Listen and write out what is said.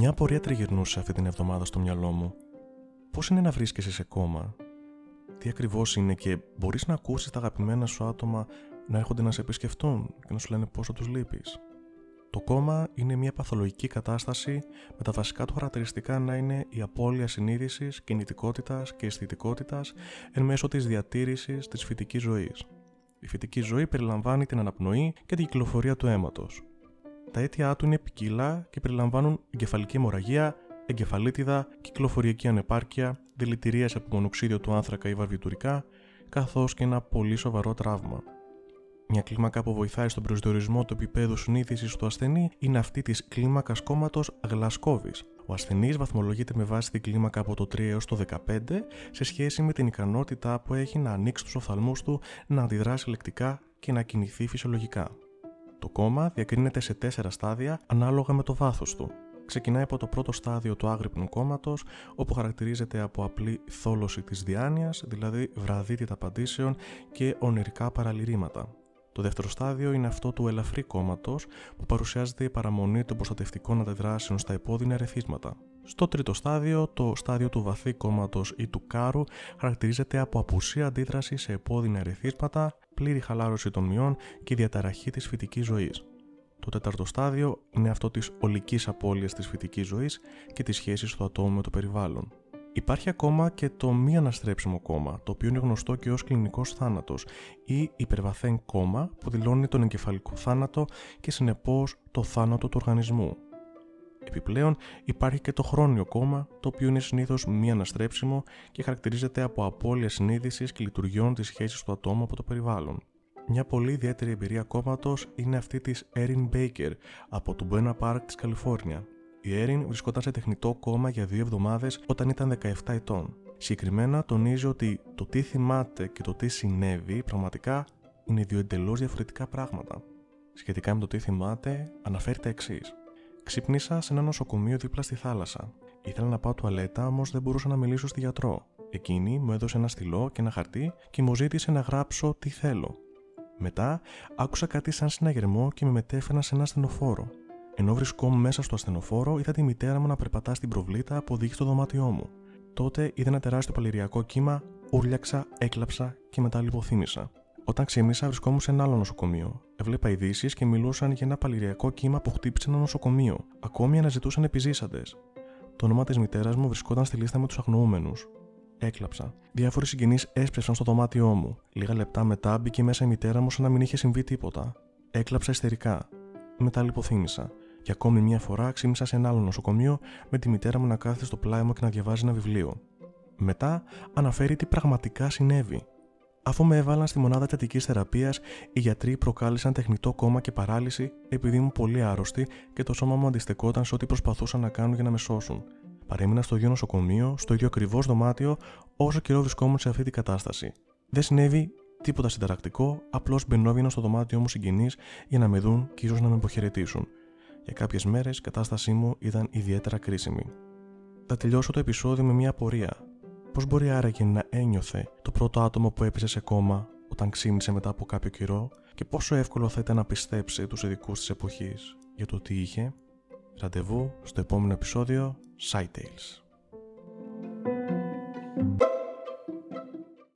Μια απορία τριγυρνούσε αυτή την εβδομάδα στο μυαλό μου. Πώς είναι να βρίσκεσαι σε κόμμα, τι ακριβώς είναι και μπορείς να ακούσεις τα αγαπημένα σου άτομα να έρχονται να σε επισκεφτούν και να σου λένε πόσο τους λείπεις; Το κόμμα είναι μια παθολογική κατάσταση με τα βασικά του χαρακτηριστικά να είναι η απώλεια συνείδησης, κινητικότητας και αισθητικότητας εν μέσω της διατήρησης της φυτική ζωής. Η φυτική ζωή περιλαμβάνει την αναπνοή και την κυκλοφορία του αίματος. Τα αίτια του είναι ποικίλα και περιλαμβάνουν εγκεφαλική αιμορραγία, εγκεφαλίτιδα, κυκλοφοριακή ανεπάρκεια, δηλητηρία από μονοξίδιο του άνθρακα ή βαρβιτουρικά, καθώς και ένα πολύ σοβαρό τραύμα. Μια κλίμακα που βοηθάει στον προσδιορισμό του επίπεδου συνείδησης του ασθενή είναι αυτή της κλίμακας κόμματος Γλασκόβης. Ο ασθενής βαθμολογείται με βάση την κλίμακα από το 3 έως το 15 σε σχέση με την ικανότητά που έχει να ανοίξει τους οφθαλμούς του, να αντιδράσει λεκτικά και να κινηθεί φυσιολογικά. Το κόμμα διακρίνεται σε τέσσερα στάδια ανάλογα με το βάθος του. Ξεκινάει από το πρώτο στάδιο του άγρυπνου κόμματος, όπου χαρακτηρίζεται από απλή θόλωση της διάνοιας, δηλαδή βραδύτητα απαντήσεων και ονειρικά παραλυρήματα. Το δεύτερο στάδιο είναι αυτό του ελαφρύ κόμματος, που παρουσιάζεται η παραμονή των προστατευτικών αντιδράσεων στα επώδυνα ερεθίσματα. Στο τρίτο στάδιο, το στάδιο του βαθύ κόμματος ή του κάρου, χαρακτηρίζεται από απουσία αντίδραση σε επώδυνα ερεθίσματα, πλήρη χαλάρωση των μειών και διαταραχή της φυτικής ζωής. Το τέταρτο στάδιο είναι αυτό της ολικής απώλειας της φυτικής ζωής και της σχέσης του ατόμου με το περιβάλλον. Υπάρχει ακόμα και το μη αναστρέψιμο κόμμα, το οποίο είναι γνωστό και ως κλινικός θάνατος ή υπερβαθέν κόμμα που δηλώνει τον εγκεφαλικό θάνατο και συνεπώς το θάνατο του οργανισμού. Επιπλέον υπάρχει και το χρόνιο κόμμα, το οποίο είναι συνήθως μη αναστρέψιμο και χαρακτηρίζεται από απώλεια συνείδησης και λειτουργιών της σχέσης του ατόμου από το περιβάλλον. Μια πολύ ιδιαίτερη εμπειρία κόμματος είναι αυτή της Erin Baker από το Buena Park της Καλιφόρνια, η Έριν βρισκόταν σε τεχνητό κόμμα για δύο εβδομάδες όταν ήταν 17 ετών. Συγκεκριμένα τονίζει ότι το τι θυμάται και το τι συνέβη πραγματικά είναι δύο εντελώς διαφορετικά πράγματα. Σχετικά με το τι θυμάται, αναφέρει τα εξής. Ξύπνησα σε ένα νοσοκομείο δίπλα στη θάλασσα. Ήθελα να πάω τουαλέτα, όμως δεν μπορούσα να μιλήσω στη γιατρό. Εκείνη μου έδωσε ένα στυλό και ένα χαρτί και μου ζήτησε να γράψω τι θέλω. Μετά άκουσα κάτι σαν συναγερμό και με μετέφεραν σε ένα στενοφόρο. Ενώ βρισκόμουν μέσα στο ασθενοφόρο, είδα τη μητέρα μου να περπατά στην προβλήτα που οδήγησε στο δωμάτιό μου. Τότε είδα ένα τεράστιο παλαιριακό κύμα, ούρλιαξα, έκλαψα και μετά λιποθύμησα. Όταν ξύπνησα, βρισκόμουν σε ένα άλλο νοσοκομείο. Έβλεπα ειδήσεις και μιλούσαν για ένα παλαιριακό κύμα που χτύπησε ένα νοσοκομείο. Ακόμη αναζητούσαν επιζήσαντες. Το όνομα της μητέρας μου βρισκόταν στη λίστα με τους αγνοούμενους. Έκλαψα. Διάφοροι συγγενείς έσπρευσαν στο δωμάτιό μου. Λίγα λεπτά μετά μπήκε μέσα η μητέρα μου σαν να μην είχε συμβεί τίποτα. Έκλαψα ιστερικά. Μετά λιποθύμησα. Και ακόμη μια φορά ξύπνησα σε ένα άλλο νοσοκομείο με τη μητέρα μου να κάθεται στο πλάι μου και να διαβάζει ένα βιβλίο. Μετά αναφέρει τι πραγματικά συνέβη. Αφού με έβαλαν στη μονάδα τατική θεραπείας, οι γιατροί προκάλεσαν τεχνητό κόμμα και παράλυση επειδή ήμουν πολύ άρρωστη και το σώμα μου αντιστεκόταν σε ό,τι προσπαθούσαν να κάνουν για να με σώσουν. Παρέμεινα στο ίδιο νοσοκομείο, στο ίδιο ακριβώς δωμάτιο, όσο καιρό βρισκόμουν σε αυτή την κατάσταση. Δεν συνέβη τίποτα συνταρακτικό, απλώς μπαινόβγαινα στο δωμάτιό μου συγγενείς για να με δουν και ίσως να με υποχαιρετήσουν. Για κάποιες μέρες η κατάστασή μου ήταν ιδιαίτερα κρίσιμη. Θα τελειώσω το επεισόδιο με μια απορία. Πώς μπορεί άραγε να ένιωθε το πρώτο άτομο που έπεσε σε κόμμα όταν ξύμνησε μετά από κάποιο καιρό και πόσο εύκολο θα ήταν να πιστέψει τους ειδικούς της εποχής για το τι είχε; Ραντεβού στο επόμενο επεισόδιο Side Tales.